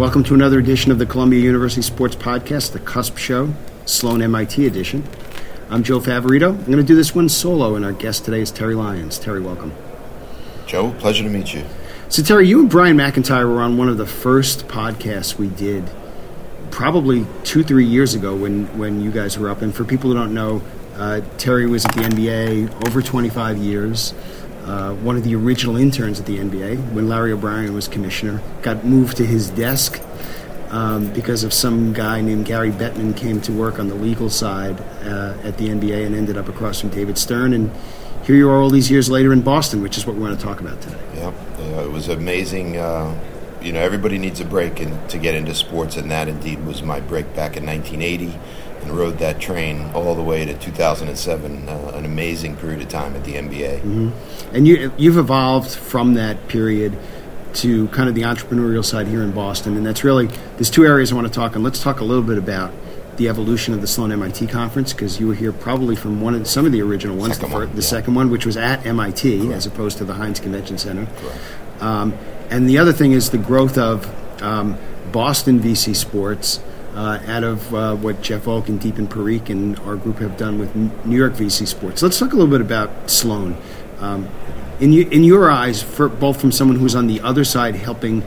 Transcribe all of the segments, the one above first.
Welcome to another edition of the Columbia University Sports Podcast, the Cusp Show, Sloan MIT edition. I'm Joe Favorito. I'm going to do this one solo, and our guest today is Terry Lyons. Terry, welcome. Joe, pleasure to meet you. So, Terry, you and Brian McIntyre were on one of the first podcasts we did probably two, three years ago when, when you guys were up. And for people who don't know, uh, Terry was at the NBA over 25 years uh, one of the original interns at the NBA when Larry O'Brien was commissioner, got moved to his desk um, because of some guy named Gary Bettman came to work on the legal side uh, at the NBA and ended up across from David Stern. And here you are all these years later in Boston, which is what we want to talk about today. Yeah, it was amazing. Uh, you know, everybody needs a break in, to get into sports, and that indeed was my break back in 1980 and rode that train all the way to 2007. Uh, an amazing period of time at the NBA. Mm-hmm. And you you've evolved from that period to kind of the entrepreneurial side here in Boston, and that's really there's two areas I want to talk on. Let's talk a little bit about the evolution of the Sloan MIT conference because you were here probably from one of some of the original ones, second the, one, the yeah. second one, which was at MIT Correct. as opposed to the Hynes Convention Center. Um, and the other thing is the growth of um, Boston VC Sports uh, out of uh, what Jeff Volk and Deepan Parikh and our group have done with New York VC Sports. Let's talk a little bit about Sloan. Um, in, you, in your eyes, for, both from someone who's on the other side helping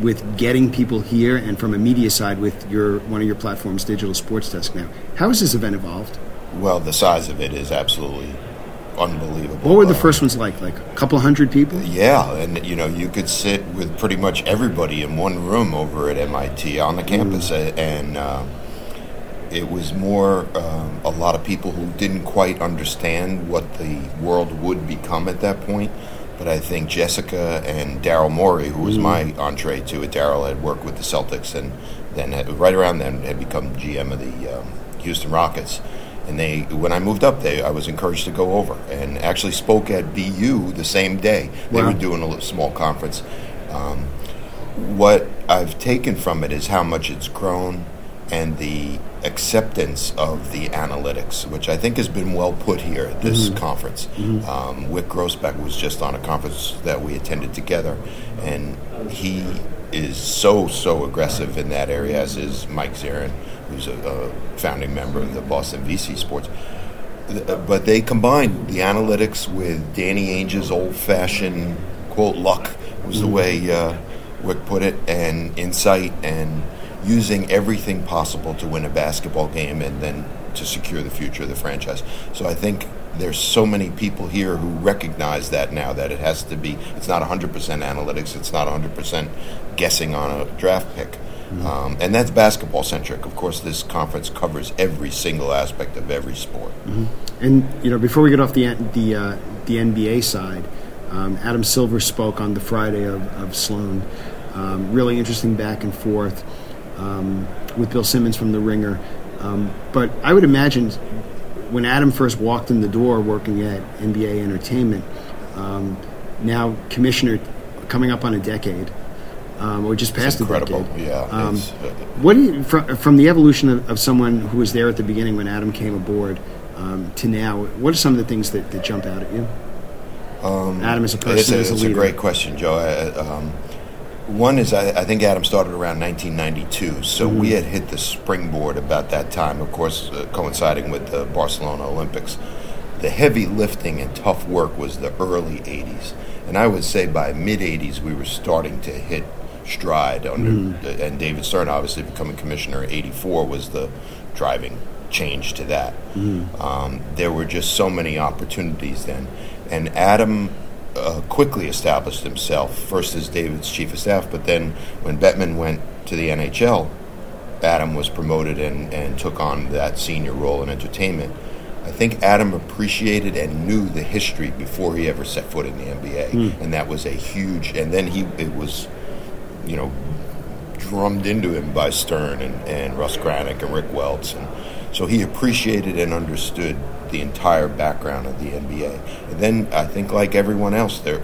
with getting people here and from a media side with your one of your platforms, Digital Sports Desk now, how has this event evolved? Well, the size of it is absolutely unbelievable. What were the first ones like? Like a couple hundred people? Yeah, and you know you could sit with pretty much everybody in one room over at MIT on the campus, uh, and uh, it was more um, a lot of people who didn't quite understand what the world would become at that point. But I think Jessica and Daryl Morey, who was my entree to it, Daryl had worked with the Celtics and then had, right around then had become GM of the um, Houston Rockets. And they, when I moved up there, I was encouraged to go over and actually spoke at BU the same day. They Wow. were doing a little small conference. Um, what I've taken from it is how much it's grown and the acceptance of the analytics, which I think has been well put here at this conference. Um, Wyc Grousbeck was just on a conference that we attended together, and he is so, so aggressive in that area, as is Mike Zarren, who's a, a founding member of the Boston VC Sports. Uh, But they combined the analytics with Danny Ainge's old-fashioned quote luck was the way uh, Wyc put it, and insight, and using everything possible to win a basketball game, and then to secure the future of the franchise. So I think there's so many people here who recognize that now that it has to be. It's not 100% analytics. It's not 100% guessing on a draft pick. Um, and that's basketball centric. Of course, this conference covers every single aspect of every sport. And you know, before we get off the the uh, the NBA side, um, Adam Silver spoke on the Friday of, of Sloan. Um, really interesting back and forth um, with Bill Simmons from The Ringer. Um, but I would imagine when Adam first walked in the door working at NBA Entertainment, um, now commissioner, coming up on a decade, um, or just past It's incredible. a decade. Yeah. Um, it's, uh, what do you, from, from the evolution of, of someone who was there at the beginning when Adam came aboard um, to now? What are some of the things that, that jump out at you? Adam as a It's, person, a, as a it's leader. a great question, Joe. I, um, one is I, I think Adam started around 1992, so Mm-hmm. we had hit the springboard about that time. Of course, uh, coinciding with the Barcelona Olympics. The heavy lifting and tough work was the early 80s, and I would say by mid 80s we were starting to hit stride under. Mm-hmm. And David Stern, obviously becoming commissioner in '84, was the driving change to that. Mm-hmm. Um, there were just so many opportunities then, and Adam uh, quickly established himself first as David's chief of staff, but then when Bettman went to the NHL, Adam was promoted and, and took on that senior role in entertainment. I think Adam appreciated and knew the history before he ever set foot in the NBA, and that was a huge. And then he it was, you know, drummed into him by Stern and, and Russ Granik and Rick Welts, and so he appreciated and understood the entire background of the NBA. And then I think, like everyone else, there,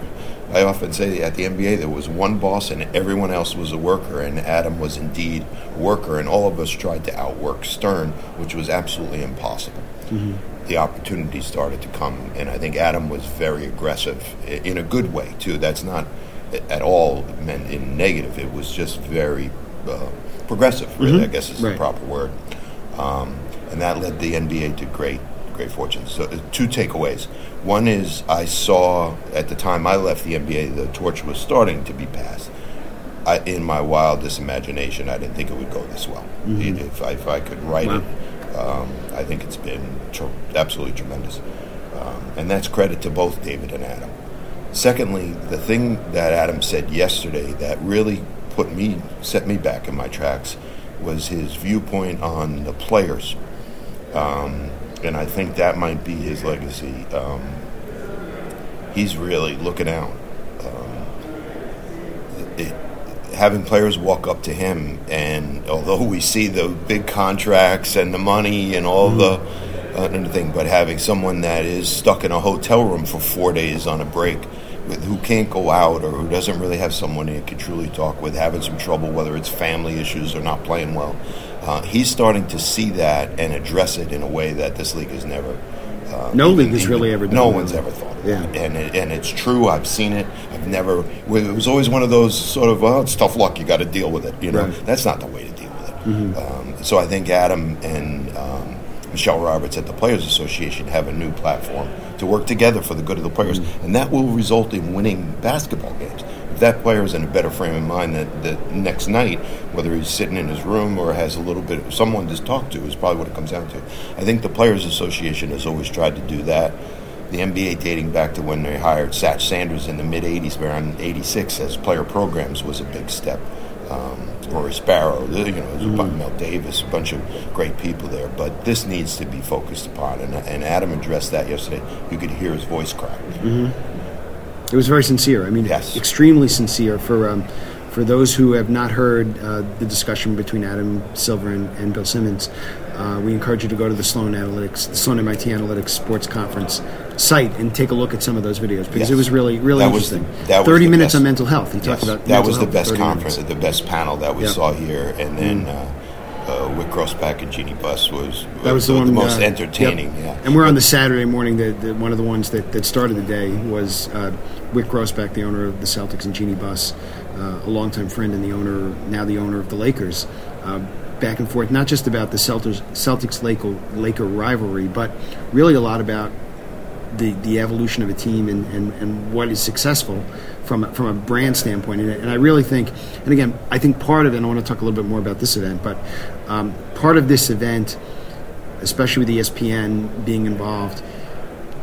I often say at the NBA there was one boss and everyone else was a worker, and Adam was indeed a worker, and all of us tried to outwork Stern, which was absolutely impossible. The opportunity started to come, and I think Adam was very aggressive in a good way too. That's not at all meant in negative. It was just very uh, progressive. Really, Mhm. I guess is Right. the proper word. Um, and that led the NBA to great, great fortune. So, uh, two takeaways. One is I saw at the time I left the NBA, the torch was starting to be passed. I, in my wildest imagination, I didn't think it would go this well. If, I, if I could write Wow. it, um, I think it's been tr- absolutely tremendous. Um, and that's credit to both David and Adam. Secondly, the thing that Adam said yesterday that really put me, set me back in my tracks, was his viewpoint on the players. Um, and I think that might be his legacy. Um, he's really looking out. Um, it, having players walk up to him, and although we see the big contracts and the money and all the uh, and thing, but having someone that is stuck in a hotel room for four days on a break, with, who can't go out or who doesn't really have someone he can truly talk with, having some trouble, whether it's family issues or not playing well, uh, he's starting to see that and address it in a way that this league has never. Uh, No even- league has even- really ever done No that. one's ever thought of Yeah. that. And it, and it's true. I've seen it. I've never. It was always one of those sort of, well, it's tough luck. You got to deal with it. You know, Right. that's not the way to deal with it. Mm-hmm. Um, so I think Adam and um, Michelle Roberts at the Players Association have a new platform to work together for the good of the players, Mm-hmm. and that will result in winning basketball games. That player is in a better frame of mind that the next night, whether he's sitting in his room or has a little bit of someone to talk to, is probably what it comes down to. I think the Players Association has always tried to do that. The NBA, dating back to when they hired Satch Sanders in the mid '80s, around '86, as player programs, was a big step. Um, Rory Sparrow, you know, bunch- Mel Davis, a bunch of great people there. But this needs to be focused upon, and, and Adam addressed that yesterday. You could hear his voice crack. It was very sincere. I mean, Yes. extremely sincere for um, for those who have not heard uh, the discussion between Adam Silver and, and Bill Simmons. Uh, we encourage you to go to the Sloan Analytics, the Sloan MIT Analytics Sports Conference site and take a look at some of those videos because Yes. it was really really That was the- interesting. that was Thirty minutes best- on mental health. He Yes, talked about that was the best conference, minutes. the best panel that we Yep. saw here, and then uh, uh, Wyc Grousbeck and Jeanie Buss was, That was the, the, one most uh, entertaining. yep. Yeah, And we're on the Saturday morning. The, the, one of the ones that, that started the day was uh, Wyc Grousbeck, the owner of the Celtics, and Jeanie Buss, uh, a longtime friend and the owner, now the owner of the Lakers. Uh, back and forth, not just about the Celtics, Celtics Laker rivalry, but really a lot about the, the evolution of a team and, and, and what is successful from a, from a brand standpoint. And, and I really think, and again, I think part of it, and I want to talk a little bit more about this event, but um, part of this event, especially with ESPN being involved,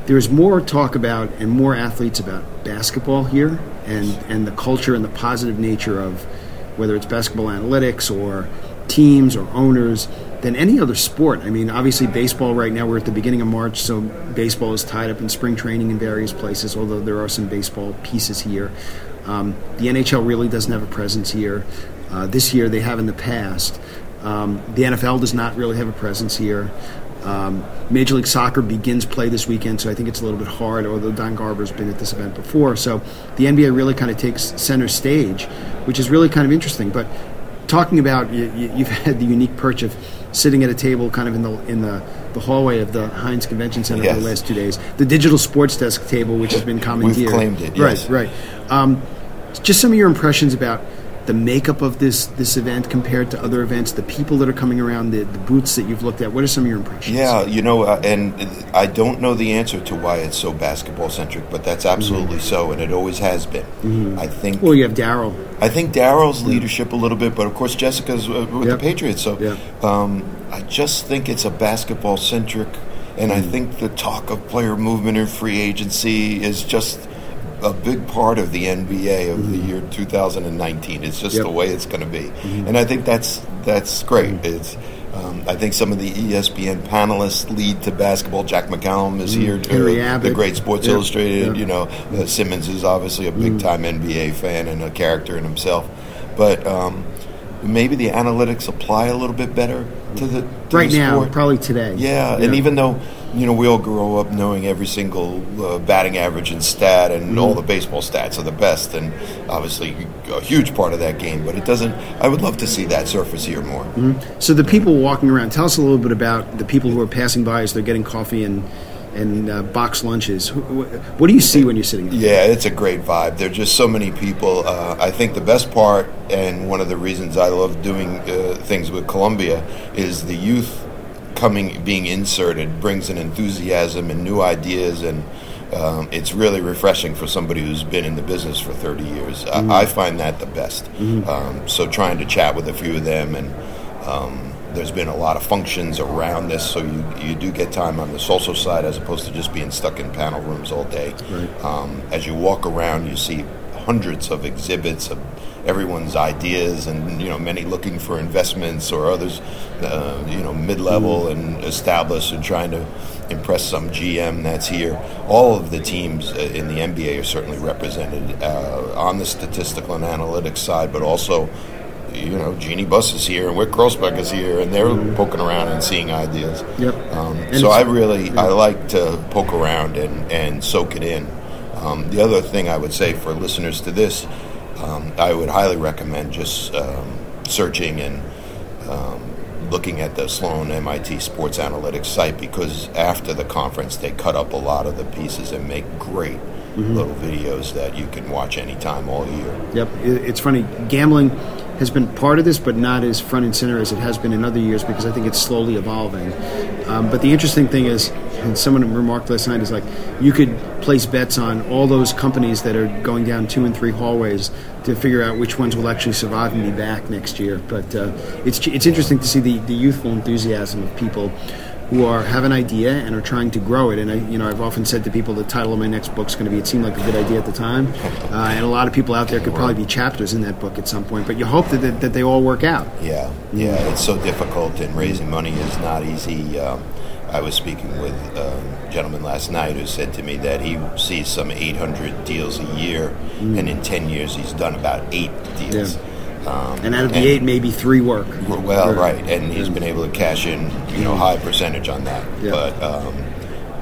there's more talk about and more athletes about basketball here and, and the culture and the positive nature of whether it's basketball analytics or teams or owners than any other sport. I mean, obviously, baseball right now, we're at the beginning of March, so baseball is tied up in spring training in various places, although there are some baseball pieces here. Um, the NHL really doesn't have a presence here. Uh, this year, they have in the past. Um, the NFL does not really have a presence here. Um, Major League Soccer begins play this weekend, so I think it's a little bit hard, although Don Garber's been at this event before. So the NBA really kind of takes center stage, which is really kind of interesting. But talking about, you, you, you've had the unique perch of sitting at a table kind of in the, in the, the hallway of the Hynes Convention Center for the last two days. The digital sports desk table, which has been commandeered. claimed it, yes. Right, right. Um, just some of your impressions about the makeup of this this event compared to other events, the people that are coming around, the, the booths that you've looked at. What are some of your impressions? Yeah, you know, uh, and I don't know the answer to why it's so basketball centric, but that's absolutely so, and it always has been. I think. Mm-hmm. Well, you have Daryl. I think Daryl's leadership a little bit, but of course Jessica's uh, with Yep. the Patriots. So Yep. um, I just think it's a basketball centric, and I think the talk of player movement and free agency is just a big part of the NBA of the year 2019. It's just Yep. the way it's going to be, and I think that's that's great. It's um, I think some of the ESPN panelists lead to basketball. Jack McCallum is here, uh, the great Sports Yep. Illustrated. Yep. You know, uh, Simmons is obviously a big time NBA fan and a character in himself. But um, maybe the analytics apply a little bit better to the to Right the now, sport. probably today. Yeah, and even though you know we all grow up knowing every single uh, batting average and stat, and all the baseball stats are the best, and obviously a huge part of that game. But it doesn't. I would love to see that surface here more. So the people walking around, tell us a little bit about the people who are passing by as they're getting coffee and and uh, box lunches. What do you see when you're sitting there? Yeah, it's a great vibe. There are just so many people. Uh, I think the best part, and one of the reasons I love doing uh, things with Columbia, is the youth coming, being inserted, brings an enthusiasm and new ideas, and um, it's really refreshing for somebody who's been in the business for 30 years. I, I find that the best. Um, so trying to chat with a few of them and. Um, there's been a lot of functions around this, so you, you do get time on the social side as opposed to just being stuck in panel rooms all day. Right. Um, as you walk around, you see hundreds of exhibits of everyone's ideas, and you know many looking for investments or others, uh, you know, mid-level and established and trying to impress some GM that's here. All of the teams uh, in the NBA are certainly represented uh, on the statistical and analytics side, but also you know, Jeanie Buss is here and Wyc Grousbeck is here, and they're poking around and seeing ideas. Yep. Um, so I really I like to poke around and, and soak it in. Um, the other thing I would say for listeners to this, um, I would highly recommend just um, searching and um, looking at the Sloan MIT Sports Analytics site because after the conference they cut up a lot of the pieces and make great Mm-hmm. little videos that you can watch anytime all year. Yep, it's funny. Gambling has been part of this, but not as front and center as it has been in other years because I think it's slowly evolving. Um, but the interesting thing is, and someone remarked last night, is like you could place bets on all those companies that are going down two and three hallways to figure out which ones will actually survive and be back next year. But uh, it's it's interesting to see the, the youthful enthusiasm of people who are have an idea and are trying to grow it. And I, you know, I've often said to people, the title of my next book is going to be "It Seemed Like a Good Idea at the Time," uh, and a lot of people out there could probably be chapters in that book at some point. But you hope that that, that they all work out. Yeah, yeah, it's so difficult, and raising money is not easy. Um, I was speaking with a gentleman last night who said to me that he sees some 800 deals a year, and in 10 years he's done about eight deals. Yeah. Um, And out of the eight, maybe three work. well, Or- right, and he's been able to cash in, you know, high percentage on that. But um,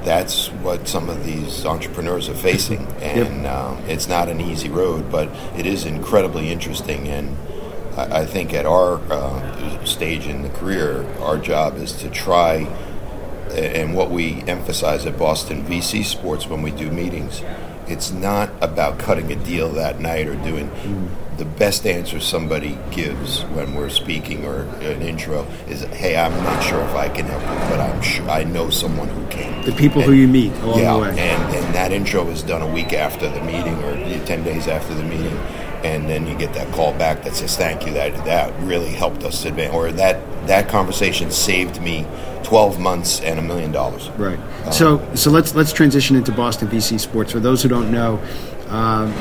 that's what some of these entrepreneurs are facing, and um, it's not an easy road, but it is incredibly interesting. And I, I think at our uh, stage in the career, our job is to try, and what we emphasize at Boston VC Sports when we do meetings. It's not about cutting a deal that night or doing the best answer somebody gives when we're speaking or an intro is, "Hey, I'm not sure if I can help you, but I'm sure I know someone who can." The people who you meet along yeah, the way. and and that intro is done a week after the meeting or ten days after the meeting, and then you get that call back that says, "Thank you, that that really helped us advance," or that that conversation saved me twelve months and a million dollars. Right. So so let's let's transition into Boston VC Sports. For those who don't know, um,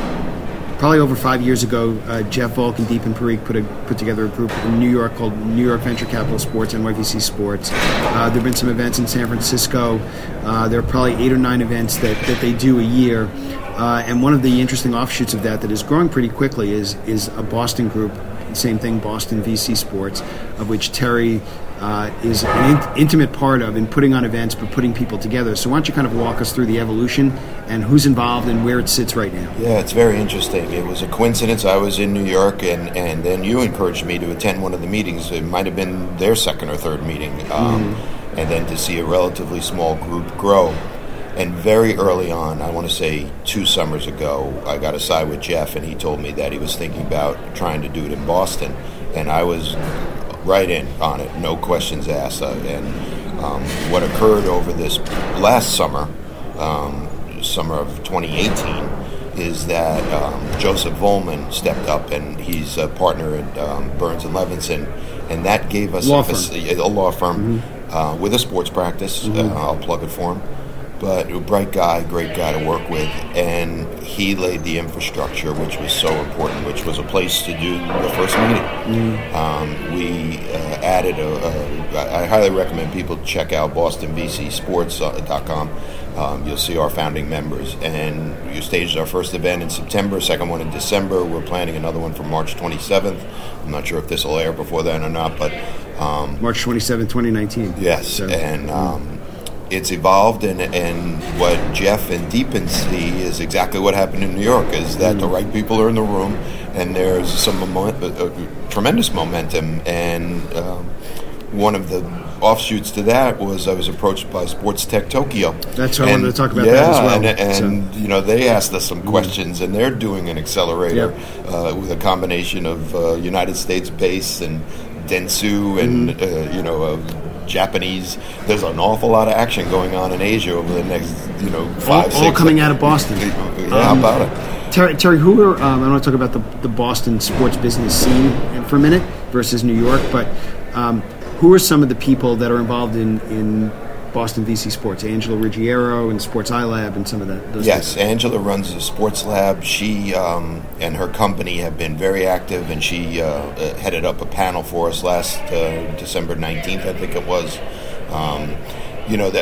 probably over five years ago, uh, Jeff Volk and Deepan Parikh put a, put together a group in New York called New York Venture Capital Sports NYVC Sports. Uh, there have been some events in San Francisco. Uh, there are probably eight or nine events that, that they do a year. Uh, and one of the interesting offshoots of that that is growing pretty quickly is is a Boston group. Same thing, Boston VC Sports, of which Terry uh, is an in- intimate part of in putting on events, but putting people together. So why don't you kind of walk us through the evolution and who's involved and where it sits right now? Yeah, it's very interesting. It was a coincidence. I was in New York, and, and then you encouraged me to attend one of the meetings. It might have been their second or third meeting, um, and then to see a relatively small group grow. And very early on, I want to say two summers ago, I got aside with Jeff, and he told me that he was thinking about trying to do it in Boston, and I was right in on it, no questions asked. Uh, and um, what occurred over this last summer, um, summer of 2018, is that um, Joseph Volman stepped up, and he's a partner at um, Burns and Levinson, and that gave us Law a, a law firm uh, with a sports practice. Uh, I'll plug it for him. But a bright guy, great guy to work with, and he laid the infrastructure, which was so important, which was a place to do the first meeting. Um, we uh, added a, a. I highly recommend people check out BostonVCSports.com. Um, you'll see our founding members, and you staged our first event in September, second one in December. We're planning another one for March 27th. I'm not sure if this will air before then or not, but um, March 27, 2019. Yes, So- and um, it's evolved, and, and what Jeff and Deepan see is exactly what happened in New York: is that the right people are in the room, and there's some moment, uh, tremendous momentum, and um, one of the offshoots to that was I was approached by Sports Tech Tokyo. That's what I wanted to talk about yeah, that as well. And, and So- you know they asked us some questions, and they're doing an accelerator Yep. uh, with a combination of uh, United States base and Dentsu and Mm-hmm. uh, you know. Japanese. There's an awful lot of action going on in Asia over the next, you know, five, all six. coming out of Boston. Yeah, how Um, about it? Terry, Terry, who are um, I want to talk about the, the Boston sports business scene for a minute versus New York, but um, who are some of the people that are involved in, in Boston VC Sports? Angela Ruggiero and Sports iLab and some of that. Those Yes, Angela runs the sports lab. She um, and her company have been very active, and she uh, uh, headed up a panel for us last uh, December 19th, I think it was. Um, you know, the,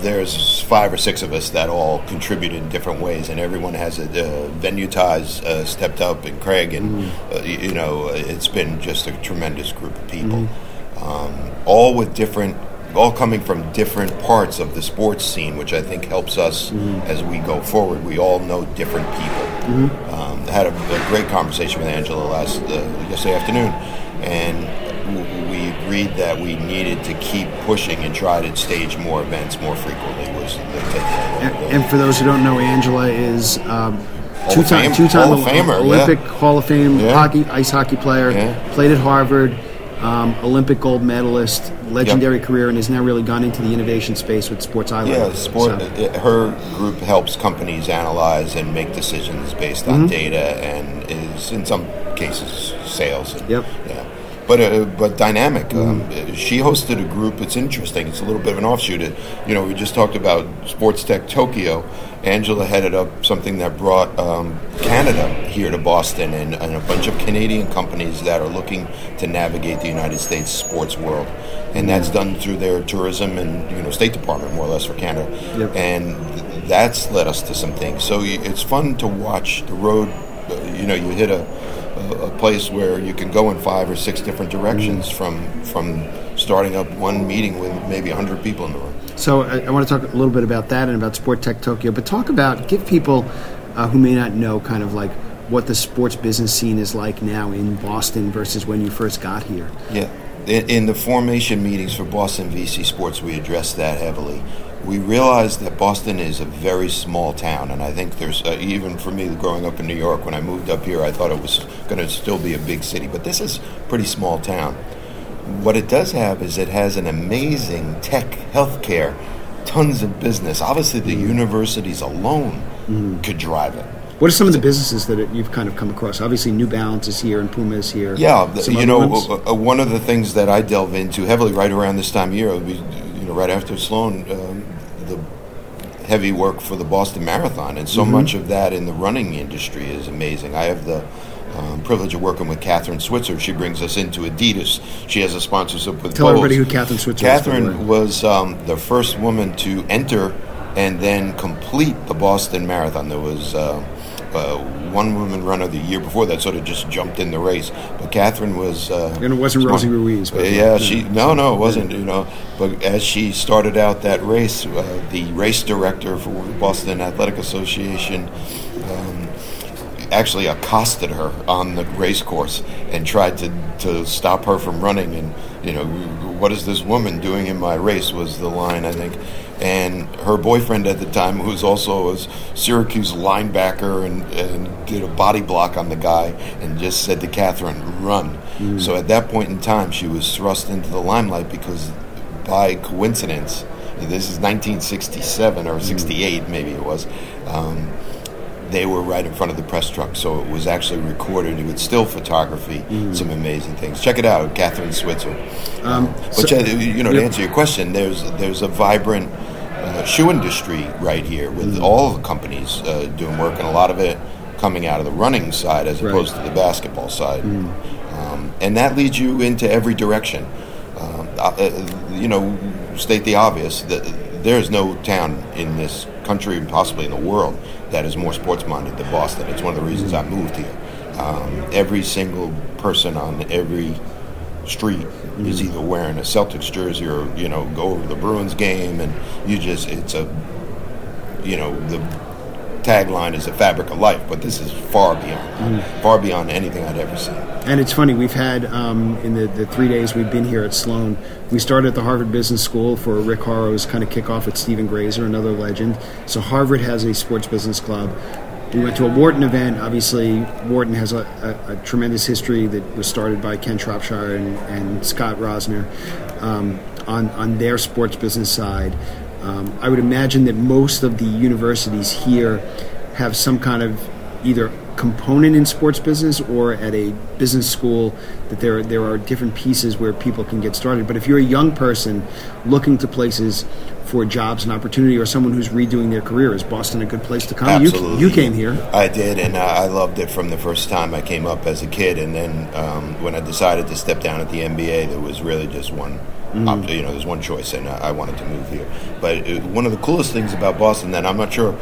there's five or six of us that all contribute in different ways, and everyone has a uh, venue ties uh, stepped up, and Craig, and uh, you know, it's been just a tremendous group of people, um, all with different all coming from different parts of the sports scene, which I think helps us as we go forward. We all know different people. Um, I had a, a great conversation with Angela last uh, yesterday afternoon, and we agreed that we needed to keep pushing and try to stage more events more frequently. Was the takeaway. And, and for those who don't know, Angela is um, two-time, two-time Hall of Famer, Olympic yeah. Hall of Fame Yeah. hockey ice hockey player. Yeah. Played at Harvard, um, Olympic gold medalist, legendary career, and has now really gone into the innovation space with Sports Island. Yeah, sport. So- uh, Her group helps companies analyze and make decisions based on data, and is in some cases sales. And, Yep. Yeah, but uh, but dynamic. Um, she hosted a group. It's interesting. It's a little bit of an offshoot. It, you know, we just talked about Sports Tech Tokyo. Angela headed up something that brought um, Canada here to Boston, and, and a bunch of Canadian companies that are looking to navigate the United States sports world, and that's done through their tourism and you know State Department more or less for Canada, Yep. and th- that's led us to some things. So y- it's fun to watch the road. uh, You know, you hit a, a, a place where you can go in five or six different directions from from starting up one meeting with maybe hundred people in the room. So I, I want to talk a little bit about that and about Sport Tech Tokyo, but talk about give people uh, who may not know kind of like what the sports business scene is like now in Boston versus when you first got here. Yeah. In, in the formation meetings for Boston VC Sports, we addressed that heavily. We realized that Boston is a very small town, and I think there's, uh, even for me, growing up in New York, when I moved up here, I thought it was going to still be a big city, but this is a pretty small town. What it does have is it has an amazing tech, healthcare, tons of business. Obviously, the universities alone could drive it. What are some of the businesses that you've kind of come across? Obviously, New Balance is here and Puma is here. Yeah, the- Some you know, ones? uh, uh, one of the things that I delve into heavily right around this time of year, would be, you know, right after Sloan, um, heavy work for the Boston Marathon, and so Mm-hmm. much of that in the running industry is amazing. I have the um, privilege of working with Kathrine Switzer. She brings us into Adidas. She has a sponsorship with Tell Bose. everybody who Kathrine Switzer is, by the way. Kathrine was um, the first woman to enter and then complete the Boston Marathon. There was uh, uh, one woman runner the year before that sort of just jumped in the race, but Kathrine was. Uh, And it wasn't smart. Rosie Ruiz, but- Uh, yeah, she no, no, it wasn't. You know, but as she started out that race, uh, the race director for the Boston Athletic Association. Um, actually accosted her on the race course and tried to, to stop her from running and you know what is this woman doing in my race was the line I think and her boyfriend at the time who was also a Syracuse linebacker and, and did a body block on the guy and just said to Kathrine run so at that point in time she was thrust into the limelight because by coincidence this is 1967 or 68 maybe it was um, they were right in front of the press truck, so it was actually recorded with still photography. Some amazing things. Check it out, Kathrine Switzer. Um, but so- you know, to answer your question, there's there's a vibrant uh, shoe industry right here with all the companies uh, doing work, and a lot of it coming out of the running side as Right. opposed to the basketball side. Um, and that leads you into every direction. Um, uh, uh, you know, state the obvious that there is no town in this country, and possibly in the world, that is more sports minded than Boston. It's one of the reasons I moved here. Um, every single person on every street is either wearing a Celtics jersey or you know go over to the Bruins game, and you just it's a you know the tagline is a fabric of life, but this is far beyond, far beyond anything I'd ever seen. And it's funny, we've had, um, in the, the three days we've been here at Sloan, we started at the Harvard Business School for Rick Horrow's kind of kickoff at Stephen Greyser, another legend. So Harvard has a sports business club. We went to a Wharton event. Obviously, Wharton has a, a, a tremendous history that was started by Ken Shropshire and, and Scott Rosner um, on, on their sports business side. Um, I would imagine that most of the universities here have some kind of either component in sports business or at a business school that there there are different pieces where people can get started. But if you're a young person looking to places for jobs and opportunity, or someone who's redoing their career, is Boston a good place to come? Absolutely. You, you came here. I did, and uh, I loved it from the first time I came up as a kid. And then um, when I decided to step down at the NBA, there was really just one. Mm. You know, there's one choice, and I I wanted to move here. But one of the coolest things about Boston that I'm not sure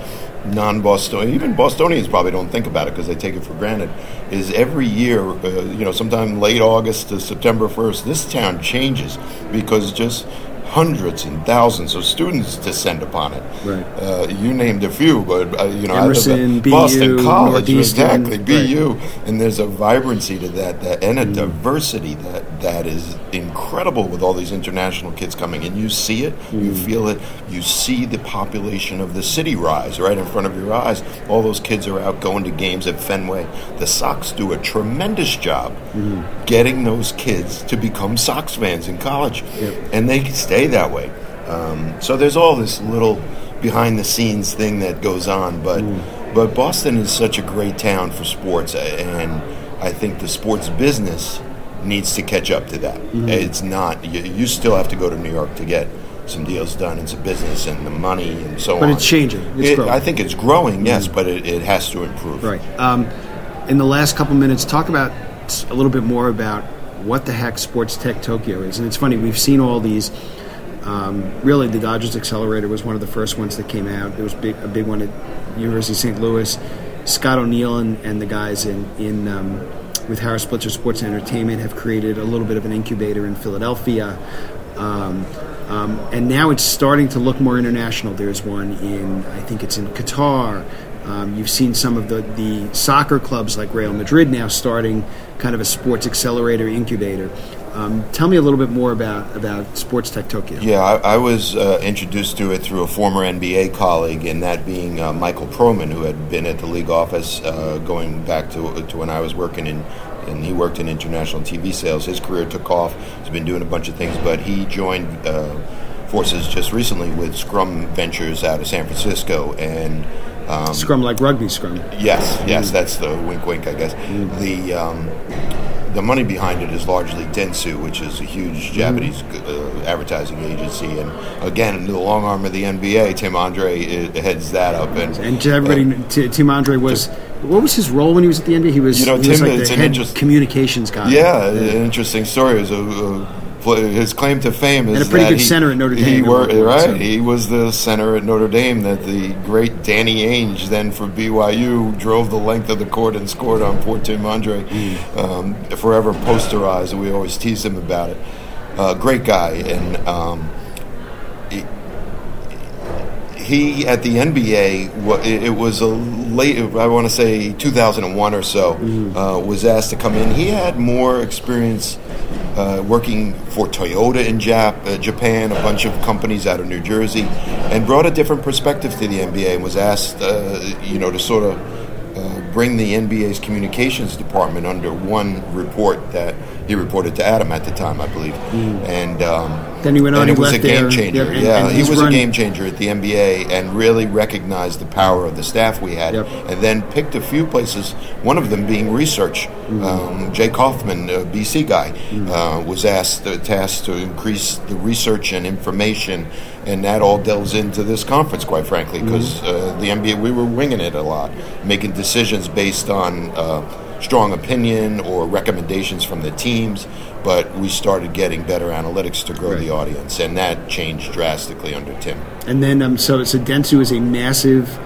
non-Bostonians, even Bostonians probably don't think about it because they take it for granted, is every year, uh, you know, sometime late August to September 1st, this town changes because just hundreds and thousands of students descend upon it. Right. Uh, you named a few, but uh, you know, Emerson, Boston BU, College, exactly, right. BU, and there's a vibrancy to that, that and a Mm. diversity that that is incredible with all these international kids coming, and you see it, you Mm. feel it, you see the population of the city rise right in front of your eyes. All those kids are out going to games at Fenway. The Sox do a tremendous job Mm. getting those kids to become Sox fans in college, Yep. and they stay that way. Um, so there's all this little behind the scenes thing that goes on, but but Boston is such a great town for sports, and I think the sports business needs to catch up to that. It's not you, you still have to go to New York to get some deals done It's a business and the money and so But on. But it's changing. It's It-. I think it's growing, yes, but it, it has to improve. Right. Um, in the last couple minutes, talk about a little bit more about what the heck Sports Tech Tokyo is. And it's funny, we've seen all these. Um, really, the Dodgers Accelerator was one of the first ones that came out. It was big, a big one at University of St. Louis. Scott O'Neill and, and the guys in, in um, with Harris Blitzer Sports Entertainment have created a little bit of an incubator in Philadelphia. Um, um, and now it's starting to look more international. There's one in, I think it's in Qatar. Um, you've seen some of the, the soccer clubs like Real Madrid now starting kind of a sports accelerator incubator. Um, tell me a little bit more about, about Sports Tech Tokyo. Yeah, I, I was uh, introduced to it through a former NBA colleague, and that being uh, Michael Proman, who had been at the league office uh, going back to, to when I was working in, and he worked in international TV sales. His career took off. He's been doing a bunch of things, but he joined uh, forces just recently with Scrum Ventures out of San Francisco, and um, Scrum like rugby scrum. Yes, yes, that's the wink, wink. I guess the um, the money behind it is largely Dentsu, which is a huge Japanese uh, advertising agency, and again, the long arm of the NBA, Tim Andree heads that up. And, And to everybody, uh, T- Tim Andree was what was his role when he was at the NBA? He was You know, he was Tim, like the an head interest- communications guy. yeah, an interesting story. Is a, a, his claim to fame is And a pretty that good he- center at Notre He Dame. were, right. So- He was the center at Notre Dame that the great Danny Ainge, then for BYU, drove the length of the court and scored on poor Tim Andree. Mm. Um, forever posterized, and we always tease him about it. Uh, great guy, and um, he, he at the NBA, it it was a late, I want to say 2001 or so, uh, was asked to come in. He had more experience uh, working for Toyota in Jap- uh, Japan, a bunch of companies out of New Jersey, and brought a different perspective to the NBA and was asked, uh, you know, to sort of uh, bring the NBA's communications department under one report that he reported to Adam at the time, I believe. And um, Then he went on, and he it was a game there, changer. yep, and- yeah, and he was a game changer at the NBA and really recognized the power of the staff we had. Yep. And then picked a few places. One of them being research. Mm-hmm. Um, Jay Kaufman, a BC guy, uh, was asked uh, tasked to increase the research and information, and that all delves into this conference, quite frankly, because Mm-hmm. uh, the NBA we were winging it a lot, making decisions based on. Strong opinion or recommendations from the teams, but we started getting better analytics to grow Right. the audience, and that changed drastically under Tim. And then, um, so, so Dentsu is a massive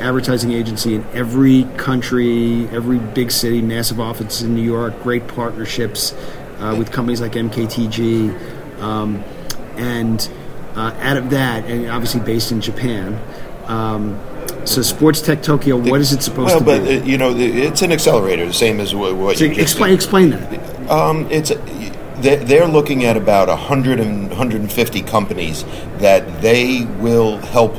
advertising agency in every country, every big city, massive offices in New York, great partnerships uh, with companies like MKTG. Um, and uh, out of that, and obviously based in Japan, um, So Sports Tech Tokyo, what is it supposed well, to but be? Well, uh, you know, it's an accelerator, the same as what, what So you explain, explain that. Um, it's they're, they're looking at about 100 and 150 companies that they will help.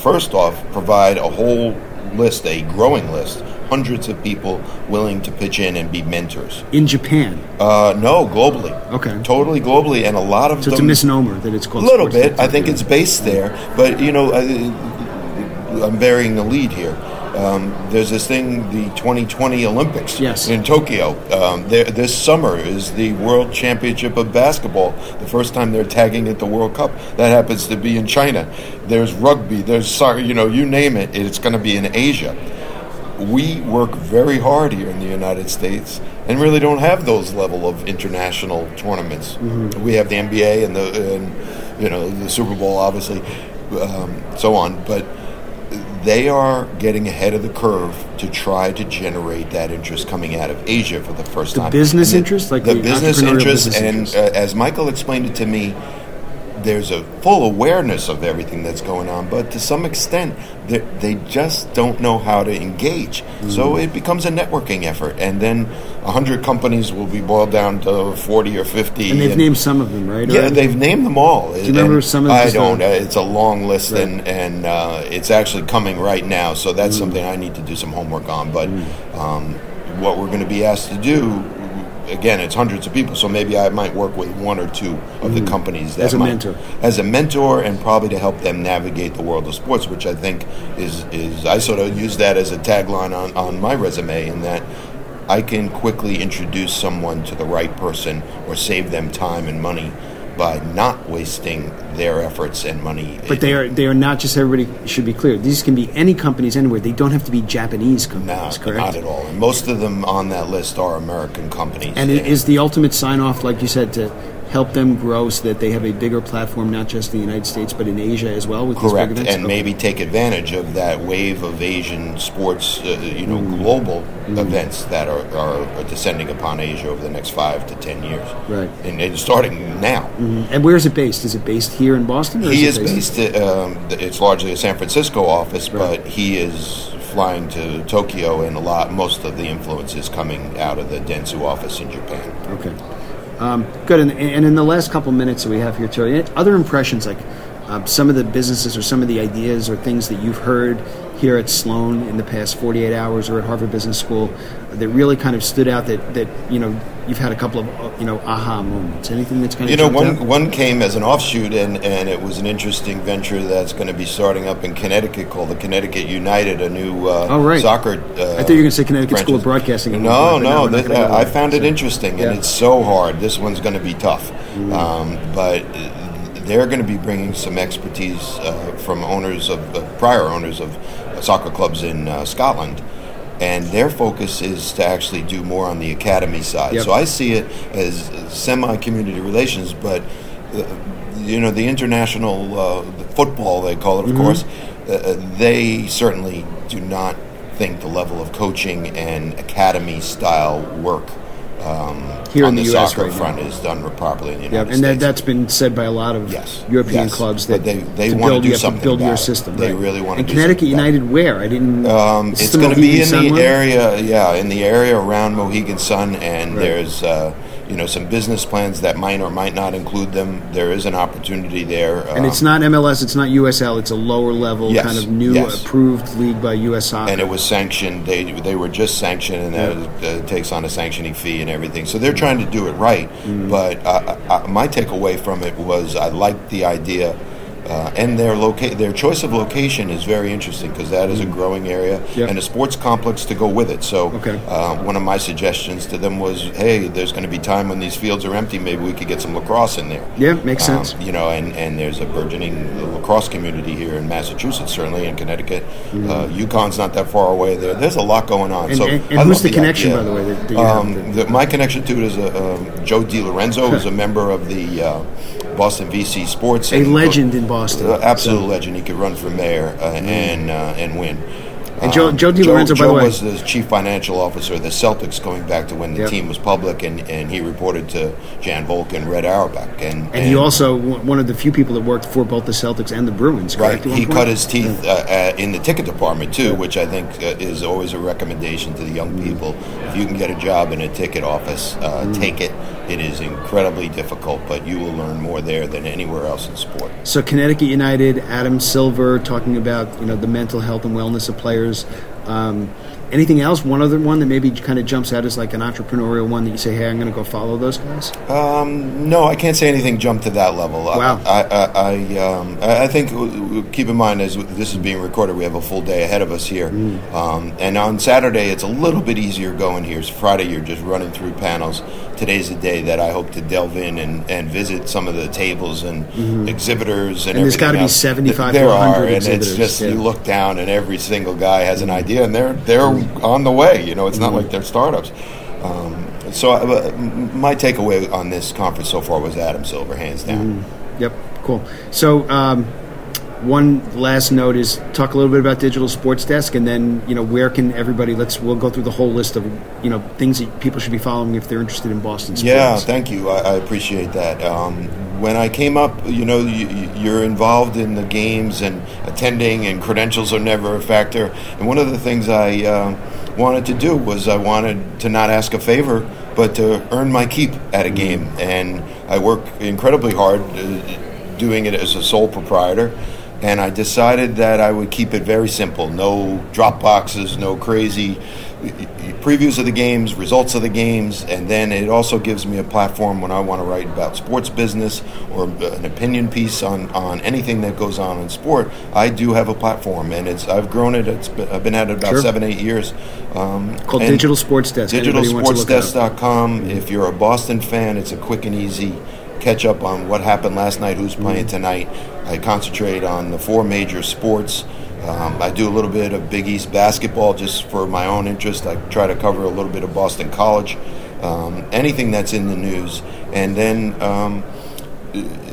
First off, provide a whole list, a growing list, hundreds of people willing to pitch in and be mentors. In Japan. Uh, no, globally. Okay. Totally globally, and a lot of So it's a misnomer that it's called. A little bit. I think it's based there, but you know, I, I'm burying the lead here. Um, there's this thing, the 2020 Olympics Yes. in Tokyo. Um, this summer is the World Championship of Basketball. The first time they're tagging it the World Cup. That happens to be in China. There's rugby. There's soccer. You know, you name it. It's going to be in Asia. We work very hard here in the United States and really don't have those level of international tournaments. We have the NBA and the and, you know the Super Bowl, obviously, um, so on. But they are getting ahead of the curve to try to generate that interest coming out of Asia for the first The time. business And interest? Like the, the business interest, business and interest. uh, as Michael explained it to me, there's a full awareness of everything that's going on, but to some extent, they, they just don't know how to engage. So Mm. it becomes a networking effort, and then hundred companies will be boiled down to forty or fifty. And they've named some of them, right? Yeah, they've named them all. Do you remember some of I don't. Uh, it's a long list, Right. and and uh, it's actually coming right now. So that's something I need to do some homework on. But um, what we're going to be asked to do. Again, it's hundreds of people, so maybe I might work with one or two of the companies that Mm. As a might- mentor. as a mentor, and probably to help them navigate the world of sports, which I think is is I sort of use that as a tagline on on my resume, in that I can quickly introduce someone to the right person or save them time and money by not wasting their efforts and money. But they are they are not just everybody should be clear. These can be any companies anywhere. They don't have to be Japanese no, companies, correct? not at all. And most of them on that list are American companies. And it is the ultimate sign off, like you said, to help them grow so that they have a bigger platform, not just in the United States, but in Asia as well with Correct, these big events? and Okay. maybe take advantage of that wave of Asian sports, uh, you know, Mm. global events that are, are, descending upon Asia over the next five to ten years. Right. and, and starting now. And where is it based? Is it based here in Boston? Or He is is based. at, Um, it's largely a San Francisco office, but he is flying to Tokyo, and a lot, most of the influence is coming out of the Dentsu office in Japan. Okay. Um, good. And, and in the last couple minutes that we have here, Terry, other impressions, like um, some of the businesses or some of the ideas or things that you've heard here at Sloan in the past 48 hours or at Harvard Business School that really kind of stood out that, that you know, you've had a couple of, uh, you know, aha moments? Anything that's kind of You know, one out? one came as an offshoot, and, and it was an interesting venture that's going to be starting up in Connecticut called the Connecticut United, a new uh, Oh, right. soccer. Uh, I thought you were going to say Connecticut School of. Broadcasting. No, no, this, uh, I found it So- interesting, Yeah. and it's so hard. This one's going to be tough, Mm. um, but uh, they're going to be bringing some expertise uh, from owners of uh, prior owners of uh, soccer clubs in uh, Scotland. And their focus is to actually do more on the academy side. Yep. So I see it as semi-community relations, but uh, you know the international uh, the football they call it, of Mm-hmm. course. Uh, they certainly do not think the level of coaching and academy style work um, Here on in the, the US soccer right now. front is done properly in the United and States. that, that's been said by a lot of Yes. European Yes. clubs But that they- they to wanna build, do you have to build your it. system. They right. really wanna And Connecticut something. United where? I didn't. Um, it's going to be in Sun the area, yeah, in the area around Mohegan Sun, and Right. there's uh, you know some business plans that might or might not include them. There is an opportunity there, And um, it's not MLS, it's not USL, it's a lower level Yes, kind of new yes. approved league by US Soccer. and it was sanctioned. They they were just sanctioned, and that uh, takes on a sanctioning fee and everything. So they're trying to do it right. Mm-hmm. But uh, uh, my takeaway from it was I liked the idea. Uh, and their loca- their choice of location is very interesting because that is a growing area. Yep. and a sports complex to go with it. So Okay. uh, one of my suggestions to them was, hey, there's going to be time when these fields are empty. Maybe we could get some lacrosse in there. Yeah, makes Um, sense. you know, and, and there's a burgeoning lacrosse community here in Massachusetts, certainly in Connecticut. Uh, UConn's not that far away there. There's a lot going on. And- so and- and who's love the connection, idea. by the way, that- that um, the, my connection to it is a, um, Joe DiLorenzo, who's a member of the uh, Boston VC Sports. A legend in Boston. Uh, absolute legend. He could run for mayor uh, and uh, and win. And Joe- Joe DiLorenzo, by the Joe way- was the chief financial officer of the Celtics going back to when the Yep. team was public, and, and he reported to Jan Volk and Red Auerbach. And, And he also one of the few people that worked for both the Celtics and the Bruins. Right, Correct? one he point? cut his teeth uh, uh, in the ticket department too, which I think uh, is always a recommendation to the young Mm. people. If you can get a job in a ticket office, uh, Mm. take it. It is incredibly difficult, but you will learn more there than anywhere else in sport. So Connecticut United, Adam Silver talking about you know the mental health and wellness of players. Um, anything else? One other one that maybe kind of jumps out as like an entrepreneurial one that you say, hey, I'm going to go follow those guys. Um, no, I can't say anything jumped to that level. Wow. I, I, I, um, I think keep in mind as this is being recorded, we have a full day ahead of us here. Mm. Um, and on Saturday, it's a little bit easier going here. It's Friday, you're just running through panels. Today's the day that I hope to delve in and, and visit some of the tables and exhibitors and, Mm-hmm. And there's everything gotta be else. 75 to there 100 are, and it's just yeah. Mm-hmm. you look down and every single guy has an idea, and they're they're on the way. You know, it's not like they're startups. Um, so uh, my takeaway on this conference so far was Adam Silver, hands down. Yep, cool. So um, one last note is talk a little bit about Digital Sports Desk, and then you know where can everybody? Let's we'll go through the whole list of you know things that people should be following if they're interested in Boston sports. Yeah, thank you. I, I appreciate that. Um, when I came up, you know, you, you're involved in the games and attending, and credentials are never a factor. And one of the things I uh, wanted to do was I wanted to not ask a favor, but to earn my keep at a game. And I work incredibly hard uh, doing it as a sole proprietor. And I decided that I would keep it very simple. No drop boxes, no crazy previews of the games, results of the games, and then it also gives me a platform when I want to write about sports business or an opinion piece on, on anything that goes on in sport. I do have a platform, and it's I've grown it. It's been, I've been at it about Sure. seven eight years. Um, Called Digital Sports Desk. Anybody wants to look it up. DigitalSportsDesk.com. If you're a Boston fan, it's a quick and easy catch up on what happened last night, who's playing tonight. I concentrate on the four major sports. Um, I do a little bit of Big East basketball just for my own interest. I try to cover a little bit of Boston College, um, anything that's in the news. And then um,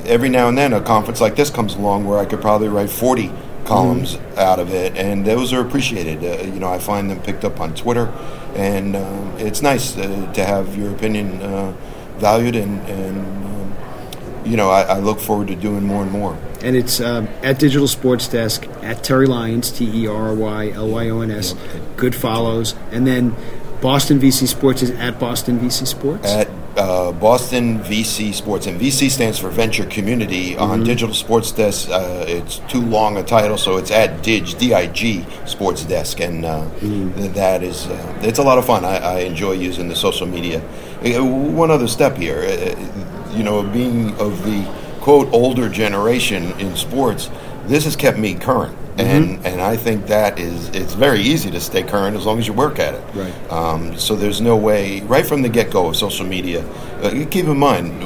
every now and then a conference like this comes along where I could probably write 40 columns out of it, and those are appreciated. Uh, you know, I find them picked up on Twitter, and um, it's nice uh, to have your opinion uh, valued, and, and you know, I, I look forward to doing more and more. And it's um, at Digital Sports Desk at Terry Lyons, T E R R Y L Y O N S. Good follows. And then Boston VC Sports is at Boston VC Sports. At uh, Boston VC Sports, and VC stands for Venture Community. On Digital Sports Desk, uh, it's too long a title, so it's at Dig D I G Sports Desk, and uh, th- that is uh, it's a lot of fun. I, I enjoy using the social media. Uh, One other step here, uh, you know, being of the quote older generation in sports, this has kept me current. And, and I think that is it's very easy to stay current as long as you work at it. Right. Um, so there's no way, right from the get go of social media, uh, keep in mind,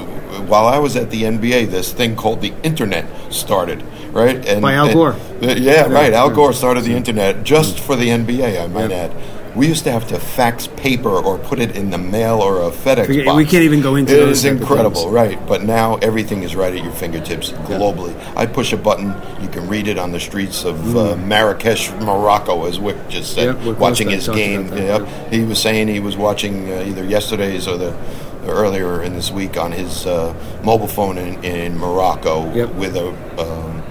while I was at the NBA, this thing called the internet started, right? And, By Al and- Gore. uh, yeah, right. Al. Gore started the internet just for the NBA, I might add. We used to have to fax paper or put it in the mail or a FedEx Forget- box. we can't even go into It those is incredible, right? But now everything is right at your fingertips globally. I push a button, you can read it on the streets of uh, Marrakesh, Morocco, as Wyc just said, Mm. Yeah, watching his game. that, Yep. He was saying he was watching uh, either yesterday's or the earlier in this week on his uh, mobile phone in, in Morocco Yep. with a um,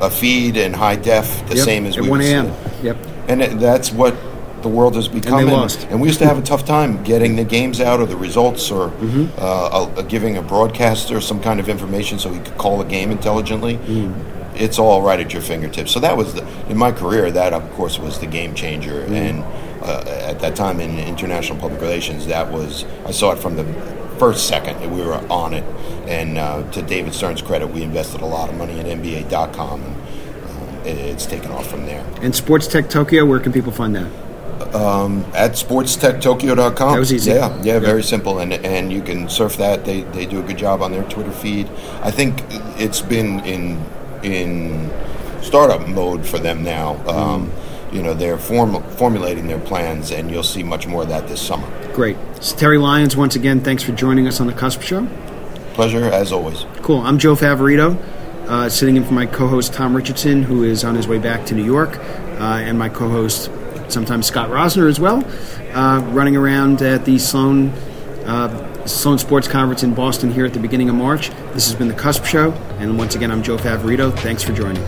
a feed in high def, the Yep, same as at we 1 a.m. Yep. And it, that's what the world has become. lost. and we used to have a tough time getting the games out or the results or Mm-hmm. uh, uh, giving a broadcaster some kind of information so he could call a game intelligently. Mm. It's all right at your fingertips. So that was the, in my career. That of course was the game changer. Mm-hmm. And uh, at that time in international public relations, that was I saw it from the first second that we were on it. And uh, to David Stern's credit, we invested a lot of money in NBA.com, and um, it's taken off from there. And Sports Tech Tokyo, where can people find that? At sportstechtokyo.com. That was easy. Yeah, yeah, very simple, and and you can surf that. They they do a good job on their Twitter feed. I think it's been in in startup mode for them now. Um, you know, they're form, formulating their plans, and you'll see much more of that this summer. Great. Terry Lyons, once again, thanks for joining us on the Cusp Show. Pleasure as always. Cool. I'm Joe Favorito, uh, sitting in for my co-host Tom Richardson, who is on his way back to New York, uh, and my co-host sometimes Scott Rosner as well, uh, running around at the Sloan. Uh, Sloan Sports Conference in Boston here at the beginning of March. This has been the Cusp Show, and once again, I'm Joe Favorito. Thanks for joining.